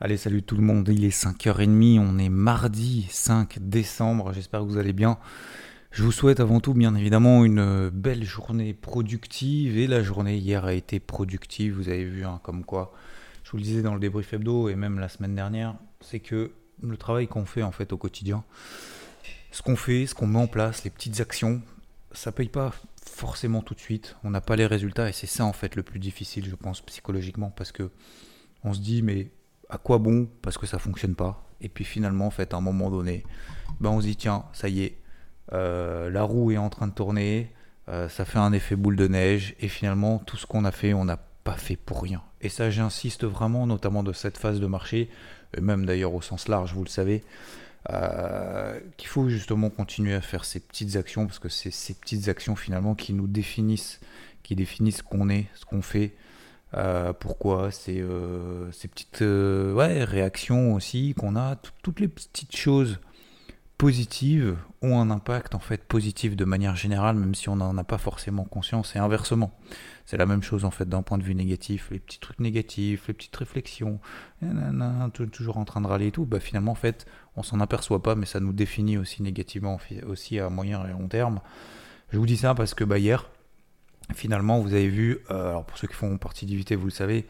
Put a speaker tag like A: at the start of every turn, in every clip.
A: Allez, salut tout le monde, il est 5h30, on est mardi 5 décembre, j'espère que vous allez bien. Je vous souhaite avant tout bien évidemment une belle journée productive et la journée hier a été productive, vous avez vu hein, comme quoi, je vous le disais dans le débrief hebdo et même la semaine dernière, c'est que le travail qu'on fait en fait au quotidien, ce qu'on fait, ce qu'on met en place, les petites actions, ça paye pas forcément tout de suite, on n'a pas les résultats et c'est ça en fait le plus difficile je pense psychologiquement parce que on se dit mais à quoi bon Parce que ça fonctionne pas. Et puis finalement, en fait, à un moment donné, ben on se dit tiens, ça y est, euh, la roue est en train de tourner, euh, ça fait un effet boule de neige, et finalement, tout ce qu'on a fait, on n'a pas fait pour rien. Et ça, j'insiste vraiment, notamment de cette phase de marché, et même d'ailleurs au sens large, vous le savez, euh, qu'il faut justement continuer à faire ces petites actions, parce que c'est ces petites actions finalement qui nous définissent, qui définissent ce qu'on est, ce qu'on fait, euh, pourquoi c'est euh, ces petites euh, réactions aussi qu'on a, toutes les petites choses positives ont un impact en fait positif de manière générale, même si on n'en a pas forcément conscience, et inversement. C'est la même chose en fait d'un point de vue négatif, les petits trucs négatifs, les petites réflexions, toujours en train de râler et tout, bah finalement en fait on s'en aperçoit pas, mais ça nous définit aussi négativement aussi à moyen et long terme. Je vous dis ça parce que bah, hier, finalement, vous avez vu, euh, alors pour ceux qui font partie d'IVT, vous le savez,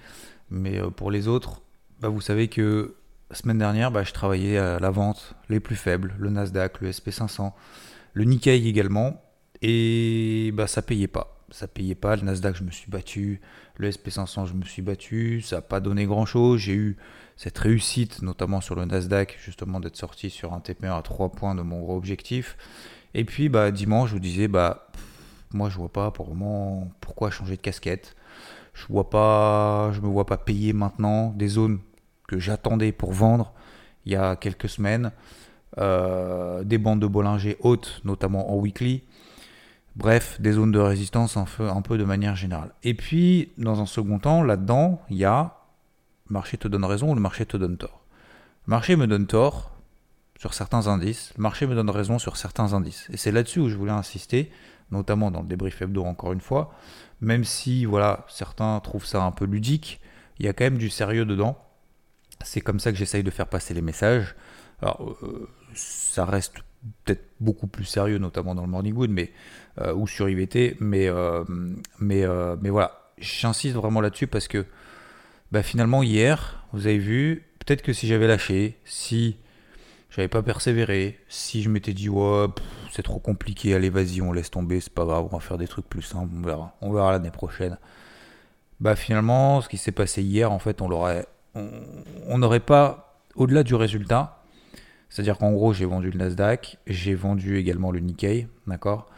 A: mais euh, pour les autres, bah, vous savez que semaine dernière, bah, je travaillais à la vente les plus faibles, le Nasdaq, le SP500, le Nikkei également, et bah, ça payait pas. Ça payait pas, le Nasdaq, je me suis battu, le SP500, je me suis battu, ça n'a pas donné grand chose. J'ai eu cette réussite, notamment sur le Nasdaq, justement d'être sorti sur un TP1 à 3 points de mon gros objectif. Et puis dimanche, je vous disais, bah, moi, je vois pas pour moment pourquoi changer de casquette. Je vois pas, je me vois pas payer maintenant des zones que j'attendais pour vendre il y a quelques semaines. Euh, des bandes de Bollinger hautes, notamment en weekly. Bref, des zones de résistance un peu de manière générale. Et puis, dans un second temps, là-dedans, il y a le marché te donne raison ou le marché te donne tort. Le marché me donne tort sur certains indices, le marché me donne raison sur certains indices. Et c'est là-dessus où je voulais insister notamment dans le débrief hebdo encore une fois, même si voilà, certains trouvent ça un peu ludique, il y a quand même du sérieux dedans. C'est comme ça que j'essaye de faire passer les messages. Alors, euh, ça reste peut-être beaucoup plus sérieux, notamment dans le Morning Wood, mais, euh, ou sur IVT, mais, euh, mais, mais voilà, j'insiste vraiment là-dessus parce que bah, finalement, hier, vous avez vu, peut-être que si j'avais lâché, si j'avais pas persévéré, si je m'étais dit, c'est trop compliqué, allez, vas-y, on laisse tomber, c'est pas grave, on va faire des trucs plus simples, on verra, on verra l'année prochaine. Bah finalement, ce qui s'est passé hier, en fait, on l'aurait, on n'aurait pas, au-delà du résultat, c'est-à-dire qu'en gros, j'ai vendu le Nasdaq, j'ai vendu également le Nikkei, d'accord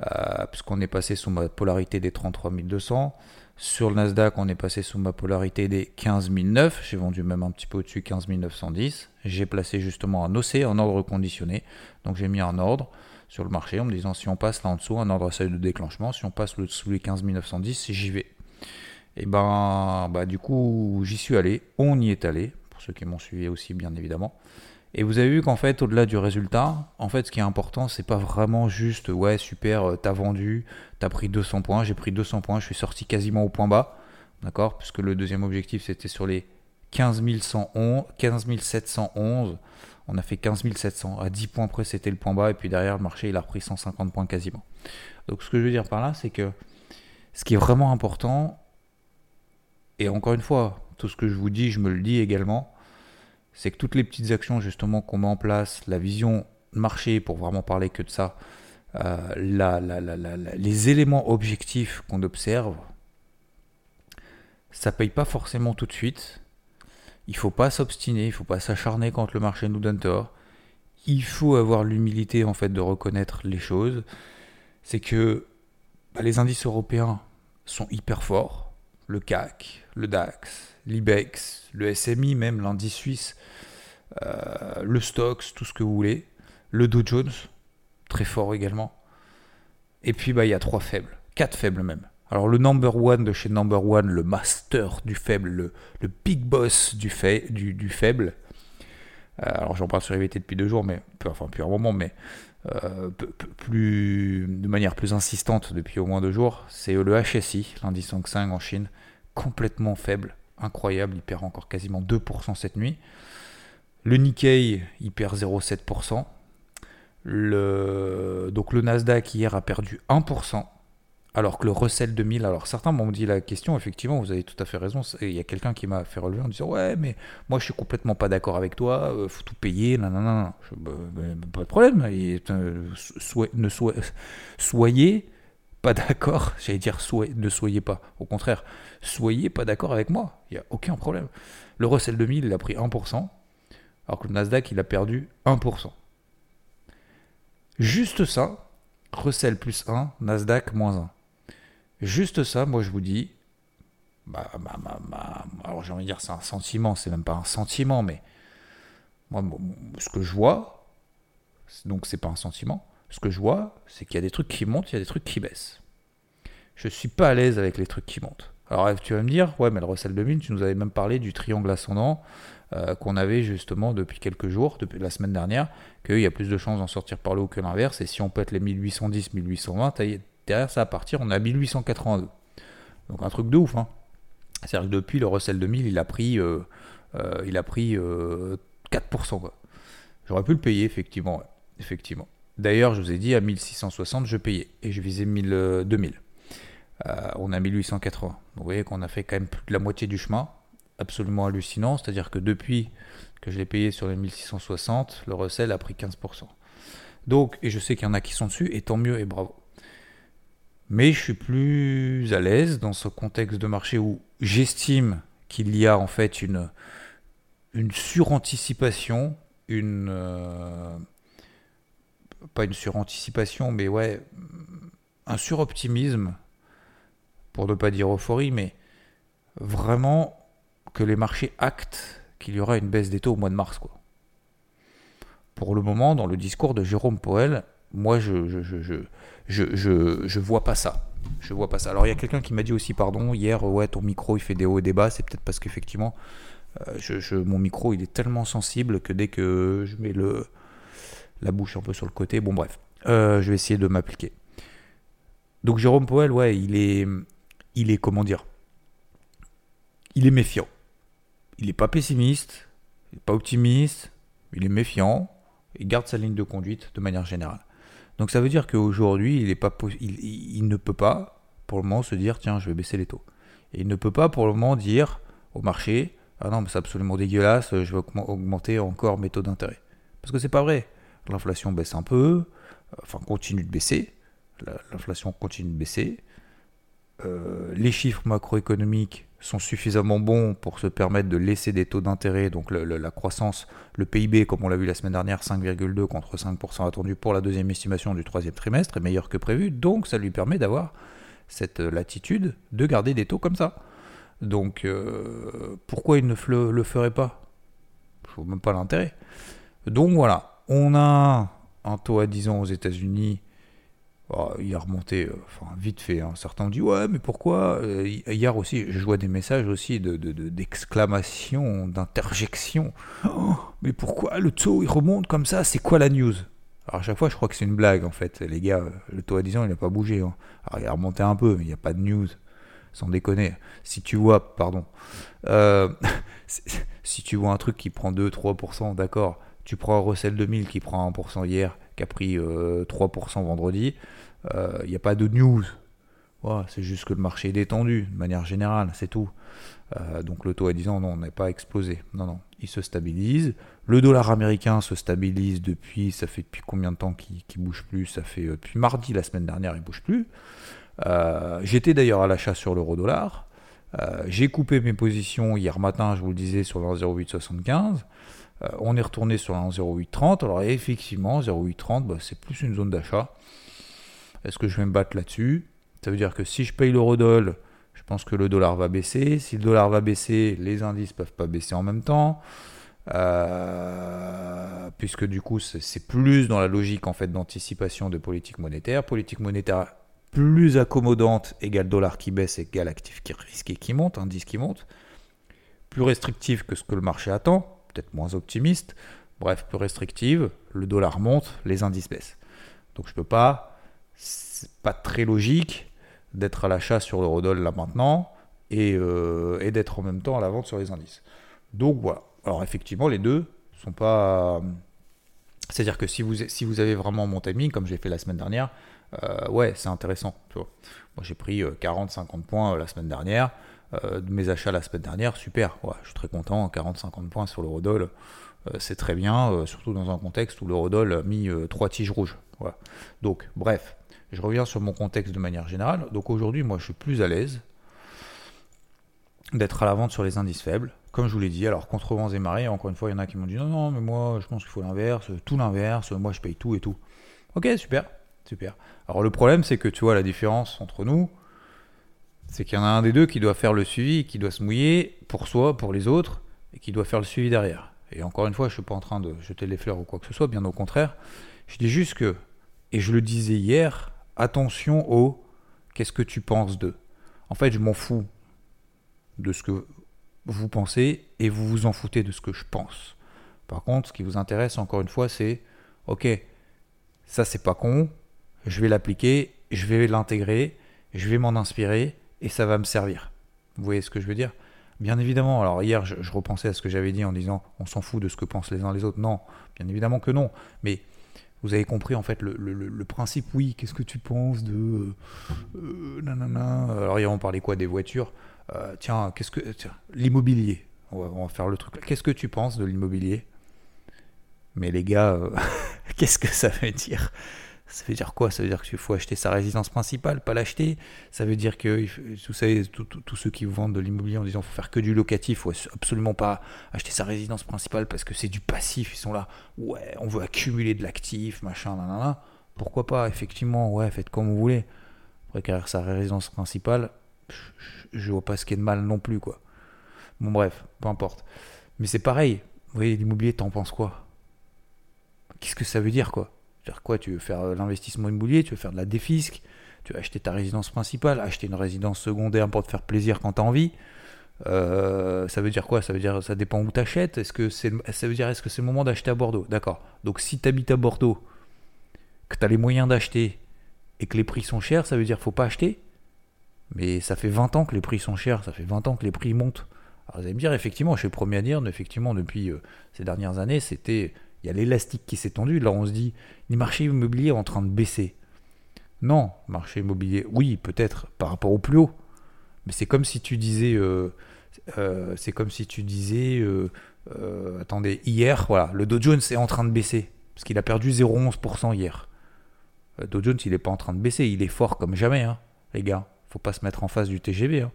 A: euh, Puisqu'on est passé sous ma polarité des 33 200. Sur le Nasdaq, on est passé sous ma polarité des 15 009. J'ai vendu même un petit peu au-dessus 15 910. J'ai placé justement un OC en ordre conditionné. Donc j'ai mis un ordre sur le marché en me disant si on passe là en dessous, un ordre à seuil de déclenchement. Si on passe sous les 15 910, j'y vais. Et ben, bah, du coup, j'y suis allé. On y est allé. Pour ceux qui m'ont suivi aussi, bien évidemment. Et vous avez vu qu'en fait, au-delà du résultat, en fait, ce qui est important, c'est pas vraiment juste, ouais, super, euh, t'as vendu, t'as pris 200 points, j'ai pris 200 points, je suis sorti quasiment au point bas, d'accord? Puisque le deuxième objectif, c'était sur les 15, 111, 15 711. On a fait 15 700. À 10 points près, c'était le point bas. Et puis derrière, le marché, il a repris 150 points quasiment. Donc, ce que je veux dire par là, c'est que ce qui est vraiment important, et encore une fois, tout ce que je vous dis, je me le dis également, c'est que toutes les petites actions justement qu'on met en place, la vision marché pour vraiment parler que de ça, euh, les éléments objectifs qu'on observe, ça paye pas forcément tout de suite, il faut pas s'obstiner, il faut pas s'acharner quand le marché nous donne tort. Il faut avoir l'humilité en fait de reconnaître les choses. C'est que bah, les indices européens sont hyper forts. Le CAC, le DAX, l'IBEX, le SMI même, l'indice suisse, euh, le Stox, tout ce que vous voulez. Le Dow Jones, très fort également. Et puis bah il y a trois faibles, quatre faibles même. Alors le number one de chez number one, le master du faible, le, big boss du, faible. Euh, alors j'en parle sur IVT depuis deux jours, mais enfin depuis un moment, mais euh, de manière plus insistante depuis au moins deux jours, c'est le HSI, l'indice Hang Seng en Chine, complètement faible, incroyable, il perd encore quasiment 2% cette nuit. Le Nikkei, il perd 0,7%. Le... Donc le Nasdaq hier a perdu 1% alors que le Russell 2000, alors certains m'ont dit la question, effectivement, vous avez tout à fait raison, il y a quelqu'un qui m'a fait relever en disant ouais mais moi je suis complètement pas d'accord avec toi, euh, faut tout payer, non non non, pas de problème, euh, soyez pas d'accord, j'allais dire ne soyez pas, au contraire, soyez pas d'accord avec moi, il n'y a aucun problème. Le Russell 2000 il a pris 1%, alors que le Nasdaq il a perdu 1%. Juste ça, Russell plus 1, Nasdaq moins 1. Juste ça, moi je vous dis, bah, bah, bah, alors j'ai envie de dire c'est un sentiment, c'est même pas un sentiment, mais moi ce que je vois, donc c'est pas un sentiment, ce que je vois, c'est qu'il y a des trucs qui montent, il y a des trucs qui baissent. Je suis pas à l'aise avec les trucs qui montent. Alors tu vas me dire, ouais mais le Russell 2000, tu nous avais même parlé du triangle ascendant euh, qu'on avait justement depuis quelques jours, depuis la semaine dernière, qu'il y a plus de chances d'en sortir par le haut que l'inverse, et si on pète les 1810, 1820, Derrière, ça va partir, on a 1882. Donc un truc de ouf. Hein. C'est-à-dire que depuis le Russell 2000, il a pris, euh, euh, il a pris 4%. Euh, J'aurais pu le payer, effectivement. effectivement. D'ailleurs, je vous ai dit, à 1660, je payais. Et je visais 1000, 2000. on a 1880. Donc, vous voyez qu'on a fait quand même plus de la moitié du chemin. Absolument hallucinant. C'est-à-dire que depuis que je l'ai payé sur les 1660, le Russell a pris 15%. Donc, et je sais qu'il y en a qui sont dessus, et tant mieux et bravo. Mais je suis plus à l'aise dans ce contexte de marché où j'estime qu'il y a en fait une, une suranticipation, une. Euh, pas une suranticipation, mais ouais, un suroptimisme, pour ne pas dire euphorie, mais vraiment que les marchés actent qu'il y aura une baisse des taux au mois de mars. Quoi. Pour le moment, dans le discours de Jérôme Poel, moi, je, je, je, je, je, vois pas ça. Je vois pas ça. Alors, il y a quelqu'un qui m'a dit aussi, pardon, hier, ouais, ton micro, il fait des hauts et des bas. C'est peut-être parce qu'effectivement, euh, je, mon micro, il est tellement sensible que dès que je mets le, la bouche un peu sur le côté, bon, bref, euh, je vais essayer de m'appliquer. Donc, Jérôme Powell, ouais, il est, il est, comment dire, il est méfiant. Il n'est pas pessimiste, il n'est pas optimiste, il est méfiant, il garde sa ligne de conduite de manière générale. Donc ça veut dire qu'aujourd'hui, il, pas, il, ne peut pas, pour le moment, se dire tiens, je vais baisser les taux. Et il ne peut pas, pour le moment, dire au marché ah non, mais c'est absolument dégueulasse, je vais augmenter encore mes taux d'intérêt. Parce que c'est pas vrai. L'inflation baisse un peu, enfin continue de baisser. L'inflation continue de baisser. Euh, les chiffres macroéconomiques sont suffisamment bons pour se permettre de laisser des taux d'intérêt, donc la croissance, le PIB, comme on l'a vu la semaine dernière, 5,2 contre 5% attendu pour la deuxième estimation du troisième trimestre, est meilleur que prévu, donc ça lui permet d'avoir cette latitude de garder des taux comme ça. Donc euh, pourquoi il ne le, ferait pas? Je ne vois même pas l'intérêt. Donc voilà, on a un taux à 10 ans aux États-Unis Oh, il a remonté, euh, enfin vite fait. Hein. Certains ont dit ouais, mais pourquoi euh, Hier aussi, je vois des messages aussi de, d'exclamation, d'interjection. Oh, mais pourquoi le taux il remonte comme ça? C'est quoi la news? Alors à chaque fois, je crois que c'est une blague en fait. Les gars, le taux à 10 ans, il n'a pas bougé. Hein. Alors il a remonté un peu, mais il n'y a pas de news. Sans déconner. Si tu vois, pardon, euh, si tu vois un truc qui prend 2-3%, d'accord. Tu prends Russell 2000 qui prend 1% hier, qui a pris 3% vendredi il euh, n'y a pas de news. c'est juste que le marché est détendu de manière générale, c'est tout. Euh, donc le taux à 10 ans, non, n'est pas explosé. Non, non, il se stabilise. Le dollar américain se stabilise depuis, ça fait depuis combien de temps qu'il ne bouge plus? Ça fait euh, depuis mardi la semaine dernière, il bouge plus. J'étais d'ailleurs à l'achat sur l'euro dollar. Euh, j'ai coupé mes positions hier matin, je vous le disais, sur le 1,0875. Euh, on est retourné sur le 1,0830. Alors effectivement, 0,830, bah, c'est plus une zone d'achat. Est-ce que je vais me battre là-dessus? Ça veut dire que si je paye l'eurodoll, je pense que le dollar va baisser. Si le dollar va baisser, les indices peuvent pas baisser en même temps. Euh, puisque du coup c'est plus dans la logique en fait d'anticipation de politique monétaire. Politique monétaire plus accommodante égale dollar qui baisse égale actif qui risqué qui monte, indice qui monte. Plus restrictive que ce que le marché attend, peut-être moins optimiste. Bref, plus restrictive, le dollar monte, les indices baissent. Donc je peux pas, c'est pas très logique d'être à l'achat sur l'eurodoll là maintenant et, euh, et d'être en même temps à la vente sur les indices. Donc voilà. Alors effectivement, les deux sont pas. C'est-à-dire que si vous, si vous avez vraiment mon timing, comme j'ai fait la semaine dernière, euh, ouais, c'est intéressant. Moi, j'ai pris 40-50 euh, points la semaine dernière. De mes achats la semaine dernière, super. Ouais, je suis très content. 40-50 points sur l'eurodoll, c'est très bien, surtout dans un contexte où l'eurodoll a mis trois tiges rouges. Donc, bref, je reviens sur mon contexte de manière générale. Donc aujourd'hui, moi, je suis plus à l'aise d'être à la vente sur les indices faibles comme je vous l'ai dit, alors contre vents et marées, encore une fois, il y en a qui m'ont dit non, non, mais moi je pense qu'il faut l'inverse, tout l'inverse, moi je paye tout et tout. Ok, super, super. Alors le problème, c'est que tu vois la différence entre nous, c'est qu'il y en a un des deux qui doit faire le suivi, qui doit se mouiller pour soi, pour les autres, et qui doit faire le suivi derrière. Et encore une fois, je ne suis pas en train de jeter les fleurs ou quoi que ce soit, bien au contraire. Je dis juste que, et je le disais hier, attention au qu'est-ce que tu penses de. En fait, je m'en fous de ce que vous pensez et vous vous en foutez de ce que je pense. Par contre, ce qui vous intéresse, encore une fois, c'est ok, ça c'est pas con, je vais l'appliquer, je vais l'intégrer, je vais m'en inspirer et ça va me servir. Vous voyez ce que je veux dire? Bien évidemment, alors hier je, repensais à ce que j'avais dit en disant on s'en fout de ce que pensent les uns les autres. Non, bien évidemment que non. Mais vous avez compris en fait le, principe, oui, qu'est-ce que tu penses de... Euh, euh, nanana. Alors hier on parlait quoi des voitures? Euh, tiens, qu'est-ce que l'immobilier on va, faire le truc. Qu'est-ce que tu penses de l'immobilier? Mais les gars, qu'est-ce que ça veut dire? Ça veut dire quoi? Ça veut dire qu'il faut acheter sa résidence principale, pas l'acheter? Ça veut dire que vous savez, tous ceux qui vous vendent de l'immobilier en disant faut faire que du locatif, faut absolument pas acheter sa résidence principale parce que c'est du passif. Ils sont là, ouais, on veut accumuler de l'actif, machin, nanana. Pourquoi pas? Effectivement, ouais, faites comme vous voulez. Précaire sa résidence principale, je vois pas ce qui est de mal non plus, quoi. Bon, bref, peu importe. Mais c'est pareil. Vous voyez, l'immobilier, t'en penses quoi? Qu'est-ce que ça veut dire, quoi? Faire quoi Tu veux faire euh, l'investissement immobilier Tu veux faire de la défisque Tu veux acheter ta résidence principale Acheter une résidence secondaire pour te faire plaisir quand t'as envie euh, ça veut dire quoi? Ça veut dire ça dépend où que c'est ça veut dire est-ce que c'est le moment d'acheter à Bordeaux? D'accord. Donc si t'habites à Bordeaux, que t'as les moyens d'acheter et que les prix sont chers, ça veut dire faut pas acheter? Mais ça fait 20 ans que les prix sont chers, ça fait 20 ans que les prix montent. Alors vous allez me dire, effectivement, je suis le premier à dire, effectivement, depuis euh, ces dernières années, c'était. Il y a l'élastique qui s'est tendu. Là, on se dit, le marché immobilier est en train de baisser. Non, marché immobilier, oui, peut-être par rapport au plus haut. Mais c'est comme si tu disais. Euh, euh, c'est comme si tu disais. attendez, hier, voilà, le Dow Jones est en train de baisser. Parce qu'il a perdu 0,11% hier. Le Dow Jones, il n'est pas en train de baisser. Il est fort comme jamais, hein, les gars faut pas se mettre en face du TGV. Hein.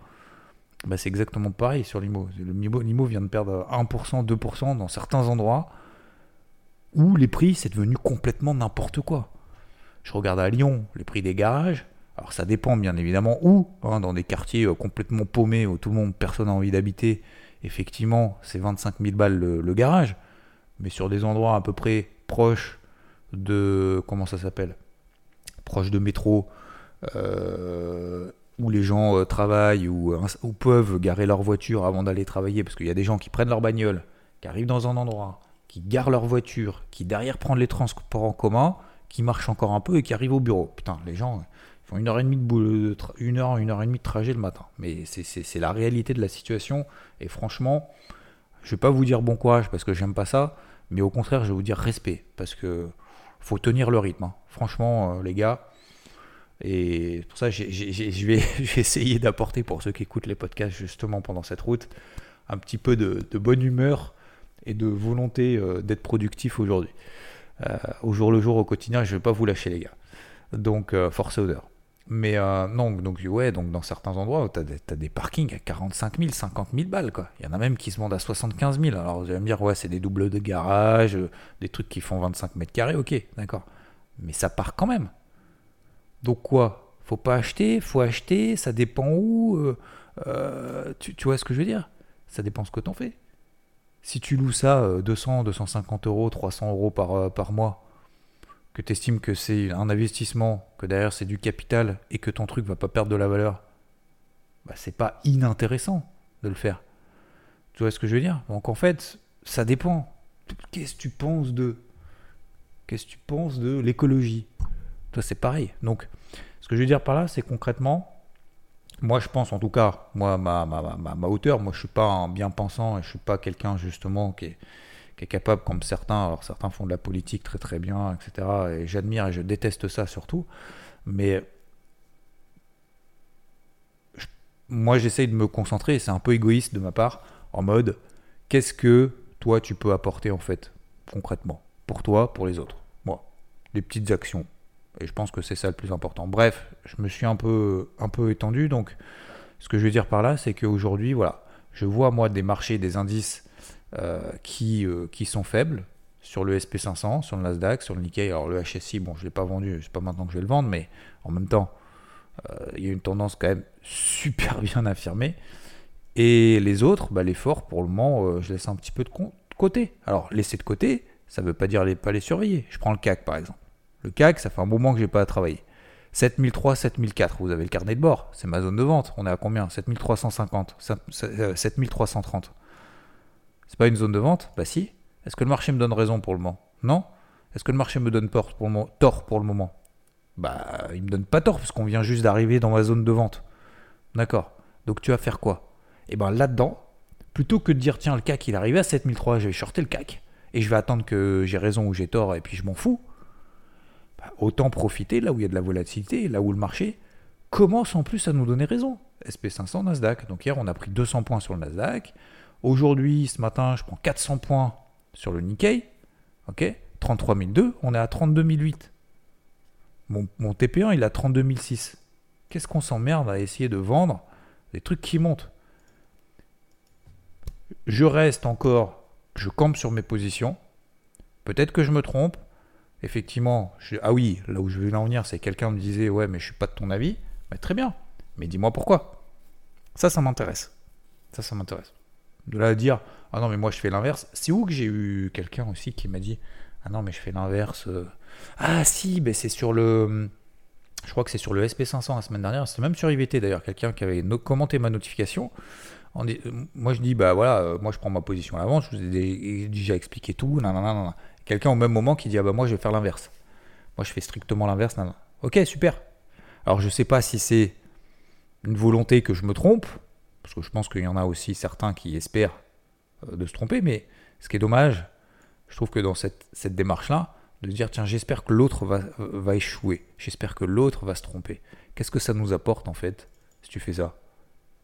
A: Bah, c'est exactement pareil sur l'IMO. L'IMO vient de perdre 1%, 2% dans certains endroits où les prix, c'est devenu complètement n'importe quoi. Je regarde à Lyon les prix des garages. Alors ça dépend bien évidemment où, hein, dans des quartiers euh, complètement paumés où tout le monde, personne n'a envie d'habiter, effectivement c'est 25 000 balles le, garage. Mais sur des endroits à peu près proches de... comment ça s'appelle? Proches de métro, euh, où les gens euh, travaillent ou, peuvent garer leur voiture avant d'aller travailler, parce qu'il y a des gens qui prennent leur bagnole, qui arrivent dans un endroit, qui garent leur voiture, qui derrière prennent les transports en commun, qui marchent encore un peu et qui arrivent au bureau. Putain, les gens font une heure et demie de boule, une heure, une heure et demie de trajet le matin. Mais c'est la réalité de la situation. Et franchement, je vais pas vous dire bon courage parce que j'aime pas ça, mais au contraire, je vais vous dire respect parce que faut tenir le rythme. Hein. Franchement, euh, les gars, et pour ça, je vais, essayer d'apporter pour ceux qui écoutent les podcasts justement pendant cette route un petit peu de, bonne humeur et de volonté euh, d'être productif aujourd'hui. Euh, au jour le jour, au quotidien, je ne vais pas vous lâcher les gars. Donc, euh, force odeur. Mais non, donc ouais, donc dans certains endroits, tu as, des parkings à 45 000, 50 000 balles, quoi. Il y en a même qui se vendent à 75 000. Alors vous allez me dire, ouais, c'est des doubles de garage, des trucs qui font 25 mètres carrés, ok, d'accord. Mais ça part quand même. Donc quoi? Faut pas acheter, faut acheter, ça dépend où. Tu, tu, vois ce que je veux dire? Ça dépend ce que t'en fais. Si tu loues ça 200, 250 euros, 300 euros par, par mois, que tu estimes que c'est un investissement, que derrière c'est du capital et que ton truc va pas perdre de la valeur, bah c'est pas inintéressant de le faire. Tu vois ce que je veux dire? Donc en fait, ça dépend. Qu'est-ce que tu penses de Qu'est-ce que tu penses de l'écologie? Toi, c'est pareil. Donc, ce que je veux dire par là, c'est concrètement, moi, je pense en tout cas, moi, ma, ma, ma, ma hauteur, moi, je suis pas un bien pensant et je suis pas quelqu'un justement qui est capable, comme certains, alors certains font de la politique très très bien, etc. Et j'admire et je déteste ça surtout. Mais moi j'essaye de me concentrer, c'est un peu égoïste de ma part, en mode qu'est-ce que toi tu peux apporter en fait, concrètement, pour toi, pour les autres? Moi, des petites actions. Et je pense que c'est ça le plus important. Bref, je me suis un peu, un peu étendu, donc ce que je veux dire par là, c'est qu'aujourd'hui, voilà, je vois moi des marchés, des indices euh, qui, euh, qui sont faibles sur le SP500, sur le Nasdaq, sur le Nikkei. Alors le HSI, bon, je ne l'ai pas vendu, c'est pas maintenant que je vais le vendre, mais en même temps, euh, il y a une tendance quand même super bien affirmée. Et les autres, bah, les forts, pour le moment, je laisse un petit peu de côté. Alors, laisser de côté, ça ne veut pas dire les, pas les surveiller. Je prends le CAC, par exemple. Le CAC, ça fait un moment que je n'ai pas à travailler. 7003, 7004, vous avez le carnet de bord, c'est ma zone de vente. On est à combien? 7350, 7330. C'est pas une zone de vente? Bah si. Est-ce que le marché me donne raison pour le moment? Non. Est-ce que le marché me donne tort pour le, tort pour le moment? Bah, il me donne pas tort parce qu'on vient juste d'arriver dans ma zone de vente. D'accord. Donc tu vas faire quoi? Et eh ben là-dedans, plutôt que de dire tiens le CAC il est arrivé à 7003, je vais shorter le CAC et je vais attendre que j'ai raison ou j'ai tort et puis je m'en fous. Bah, autant profiter là où il y a de la volatilité, là où le marché commence en plus à nous donner raison. SP500 Nasdaq. Donc hier on a pris 200 points sur le Nasdaq. Aujourd'hui, ce matin, je prends 400 points sur le Nikkei. Ok 33 002, on est à 32 008. Mon, mon TP1, il a 32 006. Qu'est-ce qu'on s'emmerde à essayer de vendre des trucs qui montent? Je reste encore, je campe sur mes positions. Peut-être que je me trompe. Effectivement, ah oui, là où je vais en venir, c'est quelqu'un me disait ouais, mais je suis pas de ton avis. Mais très bien. Mais dis-moi pourquoi. Ça, ça m'intéresse. Ça, ça m'intéresse. De là à dire Ah non, mais moi je fais l'inverse. C'est où que j'ai eu quelqu'un aussi qui m'a dit Ah non, mais je fais l'inverse. Euh. Ah si, ben c'est sur le. Je crois que c'est sur le SP500 la semaine dernière. C'était même sur IVT d'ailleurs, quelqu'un qui avait commenté ma notification. Moi je dis Bah voilà, euh, moi je prends ma position à l'avance. Je vous ai déjà expliqué tout. Quelqu'un au même moment qui dit Ah bah moi je vais faire l'inverse. Moi je fais strictement l'inverse. Ok, super. Alors je sais pas si c'est une volonté que je me trompe parce que je pense qu'il y en a aussi certains qui espèrent euh, de se tromper, mais ce qui est dommage, je trouve que dans cette, démarche-là, de dire tiens, j'espère que l'autre va, va échouer, j'espère que l'autre va se tromper. Qu'est-ce que ça nous apporte en fait si tu fais ça?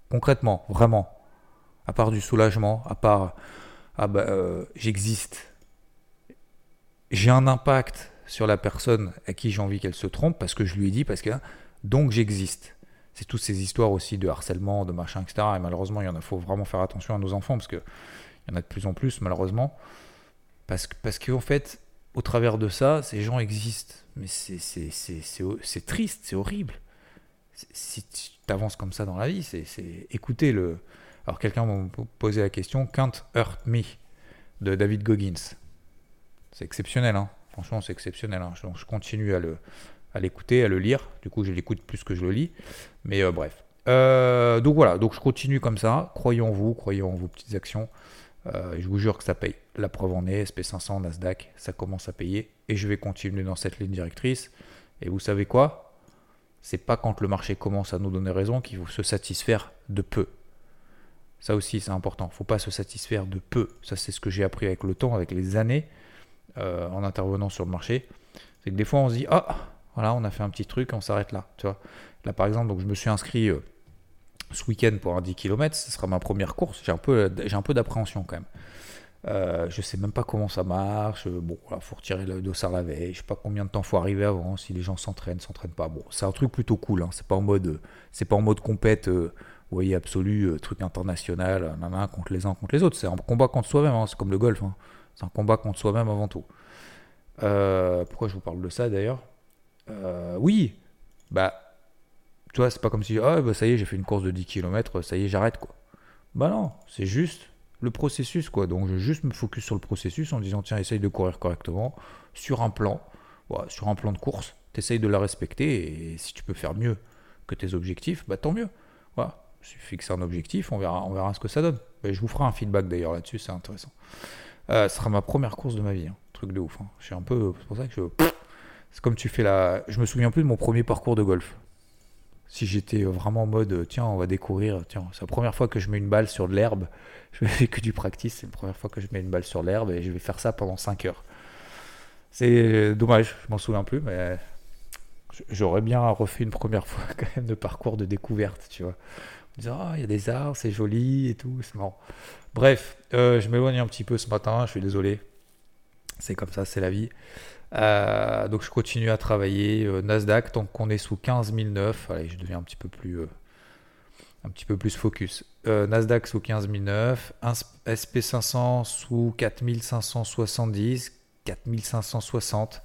A: Concrètement, vraiment, à part du soulagement, à part ah bah, euh, j'existe, j'ai un impact sur la personne à qui j'ai envie qu'elle se trompe parce que je lui ai dit, parce que donc j'existe c'est toutes ces histoires aussi de harcèlement, de machin, etc. Et malheureusement, il y en a, faut vraiment faire attention à nos enfants parce qu'il y en a de plus en plus, malheureusement. Parce que, parce qu'en fait, au travers de ça, ces gens existent. Mais c'est triste, c'est horrible. Si tu avances comme ça dans la vie, c'est écoutez le. Alors, quelqu'un m'a posé la question Can't Hurt Me de David Goggins. C'est exceptionnel, hein. Franchement, c'est exceptionnel. Hein. je continue à à l'écouter, à le lire. Du coup, je l'écoute plus que je le lis. Mais euh, bref. Euh, donc voilà, donc je continue comme ça. Croyez en vous, croyez en vos petites actions. Euh, je vous jure que ça paye. La preuve en est, SP500, Nasdaq, ça commence à payer. Et je vais continuer dans cette ligne directrice. Et vous savez quoi? C'est pas quand le marché commence à nous donner raison qu'il faut se satisfaire de peu. Ça aussi, c'est important. Faut pas se satisfaire de peu. Ça, c'est ce que j'ai appris avec le temps, avec les années, en intervenant sur le marché. C'est que des fois, on se dit, ah, voilà, on a fait un petit truc, on s'arrête là. Tu vois. Là, par exemple, donc je me suis inscrit euh, ce week-end pour un 10 km. Ce sera ma première course. J'ai un peu, j'ai un peu d'appréhension quand même. Euh, je sais même pas comment ça marche. Bon, il faut retirer le dossard la veille. Je sais pas combien de temps faut arriver avant. Si les gens s'entraînent, s'entraînent pas. Bon, c'est un truc plutôt cool. Hein. C'est pas en mode, c'est pas en mode compète. vous voyez, absolu, truc international, contre les uns, contre les autres. C'est un combat contre soi-même. Hein. C'est comme le golf. Hein. C'est un combat contre soi-même avant tout. pourquoi je vous parle de ça d'ailleurs? Oui, bah, tu vois, c'est pas comme si, ah, bah, ça y est, j'ai fait une course de 10 km, ça y est, j'arrête, quoi. Bah non, c'est juste le processus, quoi. Donc, je juste me focus sur le processus en disant, tiens, essaye de courir correctement, sur un plan, sur un plan de course, t'essayes de la respecter, et si tu peux faire mieux que tes objectifs, bah tant mieux. Voilà. Je fixe un objectif, on verra, on verra ce que ça donne. je vous ferai un feedback d'ailleurs là-dessus, c'est intéressant. Euh, ce sera ma première course de ma vie, hein. truc de ouf. Hein. Un peu, c'est pour ça que je, c'est comme tu fais la. Je me souviens plus de mon premier parcours de golf. Si j'étais vraiment en mode, tiens, on va découvrir, tiens, c'est la première fois que je mets une balle sur de l'herbe. Je fais que du practice, c'est la première fois que je mets une balle sur l'herbe et je vais faire ça pendant 5 heures. C'est dommage, je m'en souviens plus, mais j'aurais bien refait une première fois quand même de parcours de découverte, tu vois. En disant, ah, il y a des arbres, c'est joli et tout, c'est marrant. Bref, euh, je m'éloigne un petit peu ce matin, je suis désolé. C'est comme ça, c'est la vie. Euh, donc je continue à travailler. Euh, Nasdaq, tant qu'on est sous 15 009, allez, je deviens un petit peu plus, un petit peu plus focus. Nasdaq sous 15 009, SP500 sous 4570, 4560.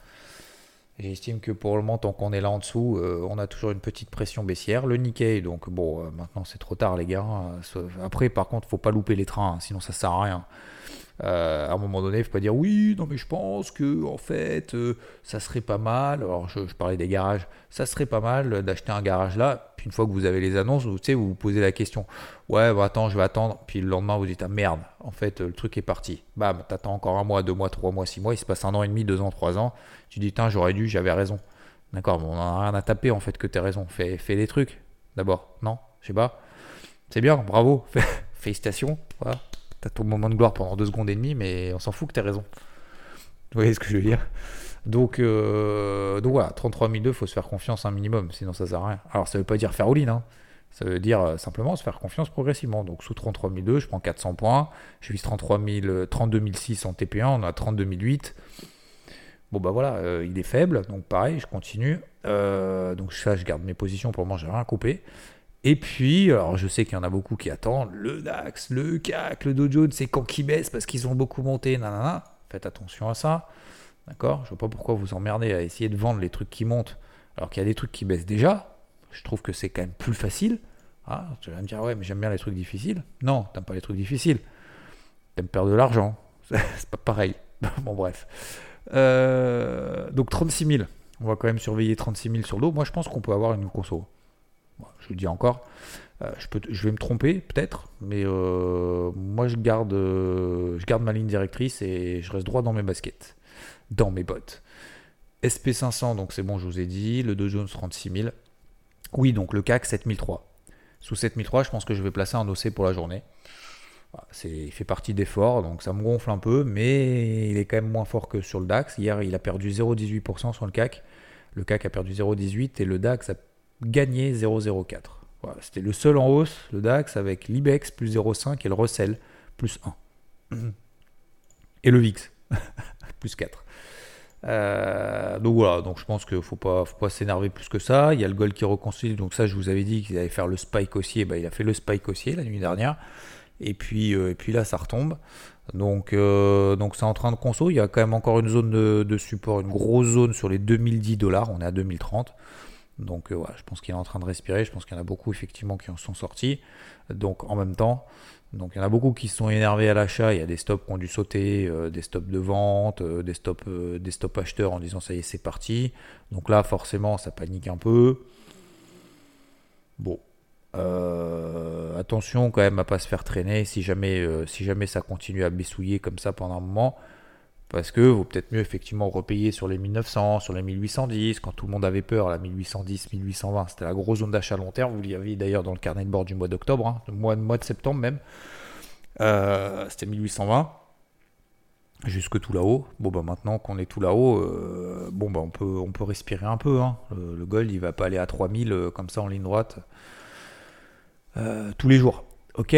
A: J'estime que pour le moment, tant qu'on est là en dessous, on a toujours une petite pression baissière. Le Nikkei, donc bon, maintenant c'est trop tard les gars. Hein. Après, par contre, faut pas louper les trains, hein, sinon ça sert à rien. Euh, à un moment donné, il ne faut pas dire oui, non mais je pense que en fait, euh, ça serait pas mal. Alors je, parlais des garages, ça serait pas mal d'acheter un garage là. Puis une fois que vous avez les annonces, vous, vous vous posez la question. Ouais, bah, attends, je vais attendre. Puis le lendemain, vous dites ah merde, en fait, le truc est parti. Bam, t'attends encore un mois, deux mois, trois mois, six mois. Il se passe un an et demi, deux ans, trois ans. Tu dis tiens, j'aurais dû, j'avais raison. D'accord, bon, on n'a rien à taper en fait que as raison. Fais, fais des trucs d'abord. Non, je sais pas. C'est bien, bravo, félicitations. Voilà. T'as ton moment de gloire pendant deux secondes et demie, mais on s'en fout que t'aies raison. Vous voyez ce que je veux dire? Donc, euh, donc voilà, 33 il faut se faire confiance un minimum, sinon ça sert à rien. Alors ça veut pas dire faire all-in, hein. ça veut dire euh, simplement se faire confiance progressivement. Donc sous 33 002, je prends 400 points, je vise 33 000, 32 006 en TP1, on a 32 008. Bon bah voilà, euh, il est faible, donc pareil, je continue. donc ça, je garde mes positions, pour le moment j'ai rien coupé. Et puis, alors je sais qu'il y en a beaucoup qui attendent le DAX, le CAC, le Dow Jones, c'est quand qui baisse parce qu'ils ont beaucoup monté, nanana. Faites attention à ça. D'accord? Je vois pas pourquoi vous emmerdez à essayer de vendre les trucs qui montent alors qu'il y a des trucs qui baissent déjà. Je trouve que c'est quand même plus facile. Ah, tu vas me dire, ouais, mais j'aime bien les trucs difficiles. Non, t'aimes pas les trucs difficiles. T'aimes perdre de l'argent. c'est pas pareil. bon, bref. Euh, donc 36 000. On va quand même surveiller 36 000 sur l'eau. Moi, je pense qu'on peut avoir une conso je le dis encore. Euh, je, peux, je vais me tromper peut-être, mais euh, moi je garde, euh, je garde ma ligne directrice et je reste droit dans mes baskets, dans mes bottes. SP500, donc c'est bon, je vous ai dit. Le Dow Jones 36 000. Oui, donc le CAC 7003. Sous 7003, je pense que je vais placer un OC pour la journée. il fait partie des forts, donc ça me gonfle un peu, mais il est quand même moins fort que sur le DAX. Hier, il a perdu 0,18% sur le CAC. Le CAC a perdu 0,18% et le DAX a gagné 0,04. C'était le seul en hausse, le DAX, avec l'IBEX plus 0,5 et le Russell plus 1. Et le VIX plus 4. Euh, donc voilà, donc je pense qu'il ne faut pas, pas s'énerver plus que ça. Il y a le gold qui reconstruit, donc ça je vous avais dit qu'il allait faire le spike haussier, bah, il a fait le spike haussier la nuit dernière. Et puis, euh, et puis là ça retombe. Donc euh, donc c'est en train de conso. Il y a quand même encore une zone de, de support, une grosse zone sur les 2010 dollars. On est à 2030. Donc euh, je pense qu'il est en train de respirer. Je pense qu'il y en a beaucoup effectivement qui en sont sortis. Donc en même temps, donc il y en a beaucoup qui se sont énervés à l'achat. Il y a des stops qui ont dû sauter, euh, des stops de vente, euh, des stops, des stops acheteurs en disant ça y est c'est parti. Donc là forcément ça panique un peu. Bon. attention quand même à pas se faire traîner si jamais, si jamais ça continue à baissouiller comme ça pendant un moment. Parce que vaut peut-être mieux effectivement repayer sur les 1900, sur les 1810, quand tout le monde avait peur, la 1810, 1820, c'était la grosse zone d'achat long terme. Vous l'y avez d'ailleurs dans le carnet de bord du mois d'octobre, hein, le mois, mois de septembre même. Euh, c'était 1820 jusque tout là-haut. Bon bah maintenant qu'on est tout là-haut, euh, bon bah on peut on peut respirer un peu. Hein. Le, gold il va pas aller à 3000 euh, comme ça en ligne droite tous les jours. Ok.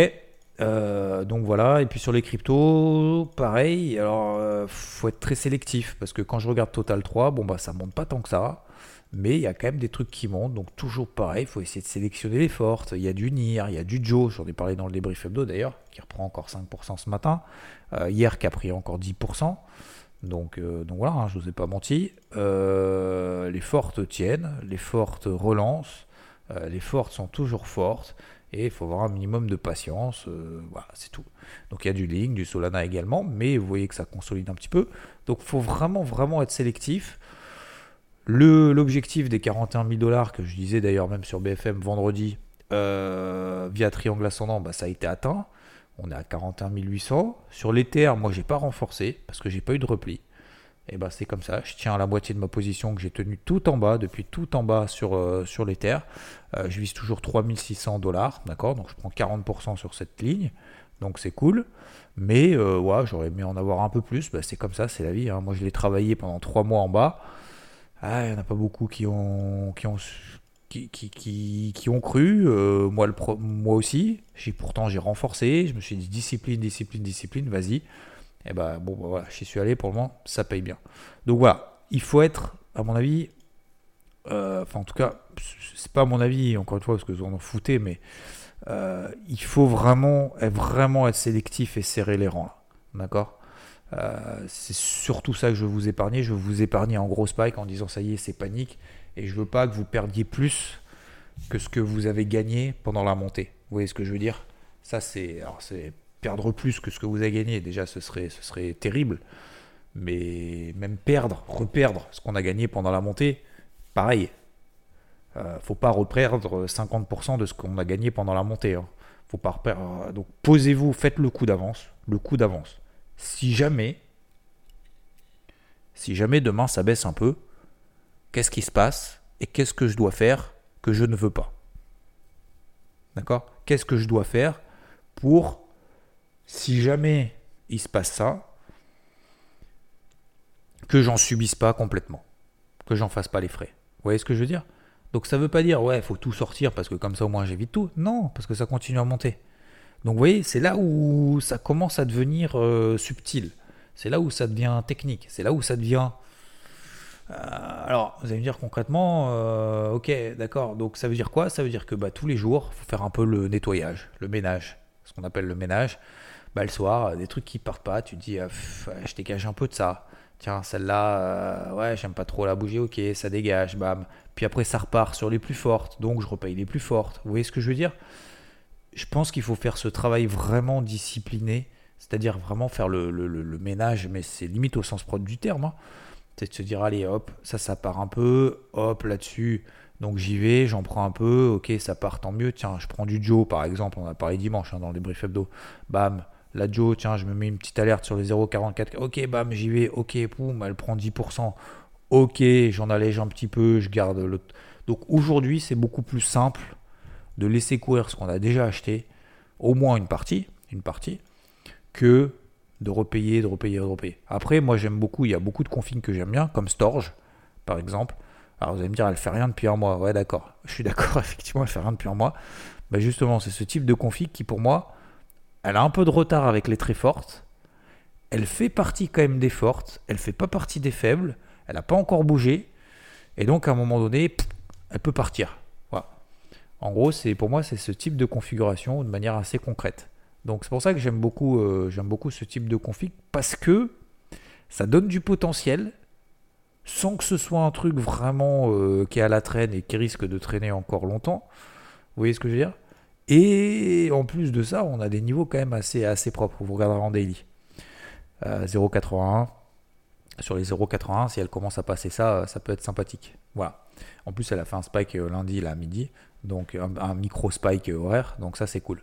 A: Euh, donc voilà, et puis sur les cryptos, pareil. Alors, euh, faut être très sélectif parce que quand je regarde Total 3, bon bah ça monte pas tant que ça, mais il y a quand même des trucs qui montent. Donc toujours pareil, il faut essayer de sélectionner les fortes. Il y a du NIR, il y a du Joe, j'en ai parlé dans le débrief hebdo d'ailleurs, qui reprend encore 5% ce matin. Euh, hier, qui a pris encore 10%. Donc, donc voilà, hein, je vous ai pas menti. les fortes tiennent, les fortes relancent, les fortes sont toujours fortes. Et il faut avoir un minimum de patience. Euh, voilà, c'est tout. Donc il y a du Link, du Solana également, mais vous voyez que ça consolide un petit peu. Donc il faut vraiment, vraiment être sélectif. L'objectif des 41 000 dollars que je disais d'ailleurs même sur BFM vendredi euh, via triangle ascendant, bah, ça a été atteint. On est à 41 800. Sur l'Ether, moi j'ai pas renforcé parce que j'ai pas eu de repli et ben c'est comme ça, je tiens à la moitié de ma position que j'ai tenue tout en bas, depuis tout en bas sur, euh, sur les terres. Euh, je vise toujours 3600 dollars, d'accord? Donc je prends 40% sur cette ligne, donc c'est cool. Mais euh, ouais, j'aurais aimé en avoir un peu plus, bah, c'est comme ça, c'est la vie. Hein. Moi je l'ai travaillé pendant 3 mois en bas. Ah, il n'y en a pas beaucoup qui ont, qui ont, qui, qui, ont cru, moi, le moi aussi. Pourtant j'ai renforcé, je me suis dit discipline, discipline, discipline, vas-y et eh ben bon, bah, voilà, j'y suis allé pour le moment, ça paye bien. Donc voilà, il faut être, à mon avis, euh, enfin en tout cas, c'est pas mon avis, encore une fois, parce que vous en foutez, mais euh, il faut vraiment, vraiment être sélectif et serrer les rangs. D'accord? Euh, C'est surtout ça que je veux vous épargner. Je veux vous épargner en gros spike en disant ça y est, c'est panique. Et je veux pas que vous perdiez plus que ce que vous avez gagné pendant la montée. Vous voyez ce que je veux dire? Ça, c'est, alors c'est perdre plus que ce que vous avez gagné, déjà ce serait, terrible. Mais même perdre, reperdre ce qu'on a gagné pendant la montée, pareil. Euh, faut pas reperdre 50% de ce qu'on a gagné pendant la montée. Hein. Faut pas reperdre. Donc posez-vous, faites le coup d'avance. Le coup d'avance. Si jamais, si jamais demain ça baisse un peu, qu'est-ce qui se passe et qu'est-ce que je dois faire que je ne veux pas? D'accord? Qu'est-ce que je dois faire pour si jamais il se passe ça, que j'en subisse pas complètement, que j'en fasse pas les frais. Vous voyez ce que je veux dire? Donc ça veut pas dire ouais, il faut tout sortir parce que comme ça au moins j'évite tout. Non, parce que ça continue à monter. Donc vous voyez, c'est là où ça commence à devenir euh, subtil. C'est là où ça devient technique. C'est là où ça devient. Euh, alors, vous allez me dire concrètement, euh, ok, d'accord. Donc ça veut dire quoi? Ça veut dire que bah, tous les jours, il faut faire un peu le nettoyage, le ménage, ce qu'on appelle le ménage bah, le soir, des trucs qui partent pas, tu te dis, euh, je dégage un peu de ça. Tiens, celle-là, euh, ouais, j'aime pas trop la bouger, ok, ça dégage, bam. Puis après, ça repart sur les plus fortes, donc je repaye les plus fortes. Vous voyez ce que je veux dire? Je pense qu'il faut faire ce travail vraiment discipliné, c'est-à-dire vraiment faire le, ménage, mais c'est limite au sens propre du terme. Hein. C'est de se dire, allez, hop, ça, ça part un peu, hop, là-dessus. Donc j'y vais, j'en prends un peu, ok, ça part tant mieux. Tiens, je prends du Joe par exemple, on a parlé dimanche hein, dans les briefs hebdo. Bam, la Joe, tiens, je me mets une petite alerte sur les 0,44. Ok, bam, j'y vais. Ok, poum, elle prend 10%. Ok, j'en allège un petit peu, je garde l'autre. Donc aujourd'hui, c'est beaucoup plus simple de laisser courir ce qu'on a déjà acheté, au moins une partie, une partie, que de repayer, de repayer, de repayer. Après, moi j'aime beaucoup, il y a beaucoup de configs que j'aime bien, comme Storge, par exemple. Alors vous allez me dire, elle fait rien depuis un mois. Ouais, d'accord. Je suis d'accord, effectivement, elle fait rien depuis un mois. Mais justement, c'est ce type de config qui, pour moi, elle a un peu de retard avec les très fortes. Elle fait partie quand même des fortes. Elle fait pas partie des faibles. Elle n'a pas encore bougé. Et donc, à un moment donné, elle peut partir. Voilà. En gros, c'est pour moi, c'est ce type de configuration de manière assez concrète. Donc, c'est pour ça que j'aime beaucoup, euh, beaucoup ce type de config parce que ça donne du potentiel sans que ce soit un truc vraiment euh, qui est à la traîne et qui risque de traîner encore longtemps. Vous voyez ce que je veux dire? Et en plus de ça, on a des niveaux quand même assez, assez propres. Vous regarderez en daily. 0,81. Euh, Sur les 0,81, si elle commence à passer ça, ça peut être sympathique. Voilà. En plus, elle a fait un spike euh, lundi, là, à midi. Donc, un, micro spike horaire. Donc, ça, c'est cool.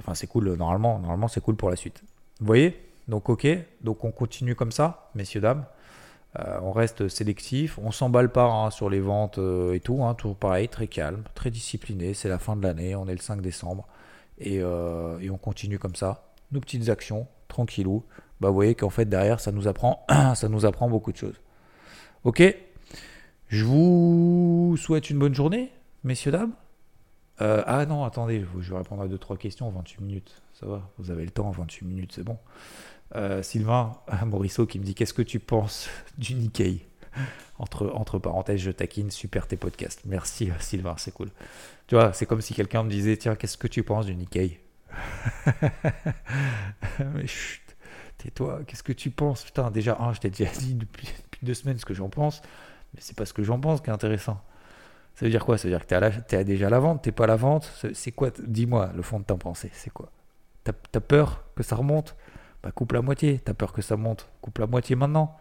A: Enfin, c'est cool normalement. Normalement, c'est cool pour la suite. Vous voyez? Donc, ok. Donc, on continue comme ça, messieurs, dames. Euh, on reste sélectif, on s'emballe pas hein, sur les ventes euh, et tout, hein, toujours pareil, très calme, très discipliné. C'est la fin de l'année, on est le 5 décembre euh, et, on continue comme ça. Nos petites actions, tranquillou. Bah, vous voyez qu'en fait derrière ça nous apprend, ça nous apprend beaucoup de choses. Ok, je vous souhaite une bonne journée, messieurs dames. Ah non, attendez, je vais répondre à deux trois questions en 28 minutes. Ça va, vous avez le temps, 28 minutes, c'est bon. Euh, Sylvain Morisseau qui me dit Qu'est-ce que tu penses du Nikkei? Entre, parenthèses, je taquine, super tes podcasts. Merci Sylvain, c'est cool. Tu vois, c'est comme si quelqu'un me disait Tiens, qu'est-ce que tu penses du Nikkei? Mais chut, tais-toi, qu'est-ce que tu penses? Putain, déjà, un, je t'ai déjà dit depuis, deux semaines ce que j'en pense, mais c'est pas ce que j'en pense qui est intéressant. Ça veut dire quoi? Ça veut dire que tu es, déjà à la vente, t'es pas à la vente? C'est quoi? Dis-moi le fond de ta pensée, c'est quoi? T'as as peur que ça remonte? Bah coupe la moitié. T'as peur que ça monte Coupe la moitié maintenant.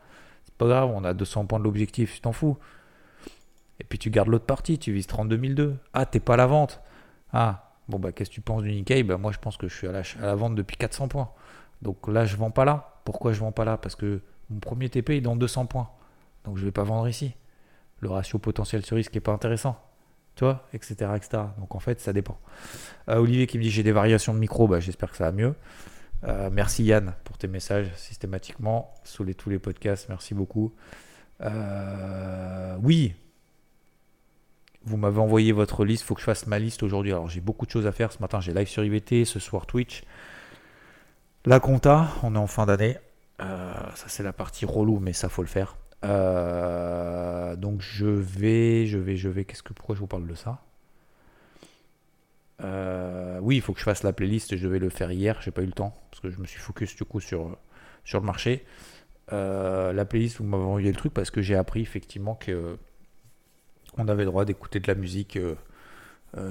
A: C'est pas grave, on a 200 points de l'objectif, tu t'en fous. Et puis tu gardes l'autre partie, tu vises 32 002. Ah, t'es pas à la vente. Ah, bon bah qu'est-ce que tu penses du Nikkei? Bah moi je pense que je suis à la, vente depuis 400 points. Donc là je vends pas là. Pourquoi je vends pas là? Parce que mon premier TP est dans 200 points. Donc je vais pas vendre ici. Le ratio potentiel sur risque est pas intéressant. Tu vois, etc., etc. Donc en fait ça dépend. Euh, Olivier qui me dit j'ai des variations de micro, bah, j'espère que ça va mieux. Euh, merci Yann pour tes messages systématiquement sous les, tous les podcasts. Merci beaucoup. Euh, oui, vous m'avez envoyé votre liste. Il faut que je fasse ma liste aujourd'hui. Alors j'ai beaucoup de choses à faire. Ce matin j'ai live sur IVT, ce soir Twitch. La compta, on est en fin d'année. Euh, ça c'est la partie relou, mais ça faut le faire. donc je vais, je vais, je vais. Qu'est-ce que pourquoi je vous parle de ça? Euh, oui, il faut que je fasse la playlist. Je devais le faire hier. J'ai pas eu le temps parce que je me suis focus du coup sur, le marché. Euh, la playlist, vous m'avez envoyé le truc parce que j'ai appris effectivement que on avait le droit d'écouter de la musique euh,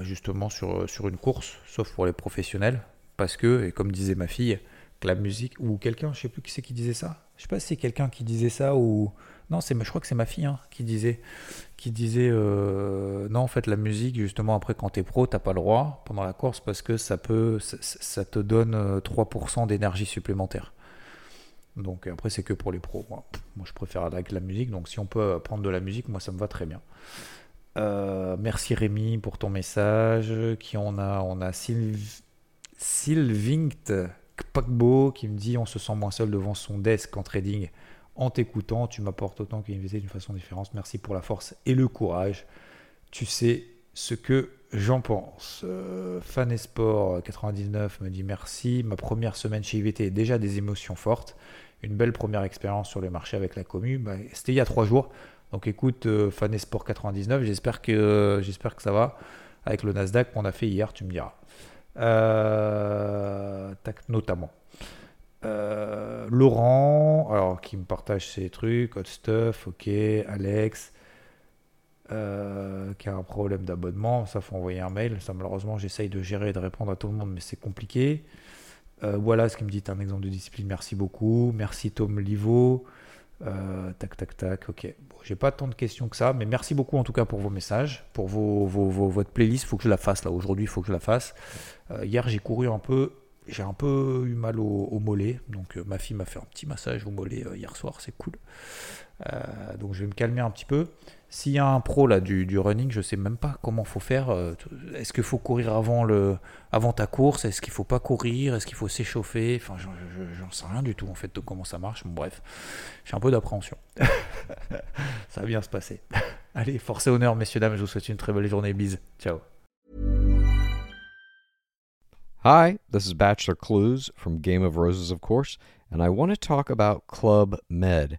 A: justement sur, sur une course, sauf pour les professionnels. Parce que, et comme disait ma fille, la musique, ou quelqu'un, je sais plus qui c'est qui disait ça. Je sais pas si c'est quelqu'un qui disait ça ou non, c'est, je crois que c'est ma fille hein, qui disait, qui disait euh, non, en fait, la musique, justement, après, quand tu es pro, t'as pas le droit pendant la course parce que ça peut, ça, te donne 3% euh, d'énergie supplémentaire. Donc après, c'est que pour les pros. Moi, moi, je préfère avec la musique. Donc si on peut prendre de la musique, moi, ça me va très bien. Euh, merci Rémi pour ton message. Qui on a? On a Sylv... Sylvinct Kpakbo qui me dit on se sent moins seul devant son desk en trading en t'écoutant, tu m'apportes autant visée d'une façon différente. Merci pour la force et le courage. Tu sais ce que j'en pense. Euh, Fan Esport 99 me dit merci. Ma première semaine chez IVT, déjà des émotions fortes. Une belle première expérience sur le marché avec la commu. Bah, c'était il y a trois jours. Donc écoute, euh, Fan Esport 99, j'espère que, j'espère que ça va avec le Nasdaq qu'on a fait hier, tu me diras. Euh, notamment. Euh, Laurent, alors qui me partage ses trucs, Hot Stuff, ok, Alex, euh, qui a un problème d'abonnement, ça faut envoyer un mail. Ça malheureusement j'essaye de gérer et de répondre à tout le monde, mais c'est compliqué. Voilà ce qui me dit un exemple de discipline, merci beaucoup. Merci Tom Livo. Tac tac tac, ok. Bon, j'ai pas tant de questions que ça, mais merci beaucoup en tout cas pour vos messages, pour vos, votre playlist. Il faut que je la fasse là aujourd'hui, il faut que je la fasse. hier j'ai couru un peu j'ai un peu eu mal au, mollet, donc euh, ma fille m'a fait un petit massage au mollet euh, hier soir, c'est cool. Euh, donc je vais me calmer un petit peu. S'il y a un pro là du, running, je sais même pas comment faut faire. Est-ce qu'il faut courir avant, le, avant ta course? Est-ce qu'il faut pas courir? Est-ce qu'il faut s'échauffer? Enfin, j'en sais rien du tout en fait de comment ça marche. Bon, bref, j'ai un peu d'appréhension. ça va bien se passer. Allez, force et honneur, messieurs, dames, je vous souhaite une très belle journée. Bise. Ciao.
B: Hi, this is Bachelor Clues from Game of Roses, of course, and I want to talk about Club Med.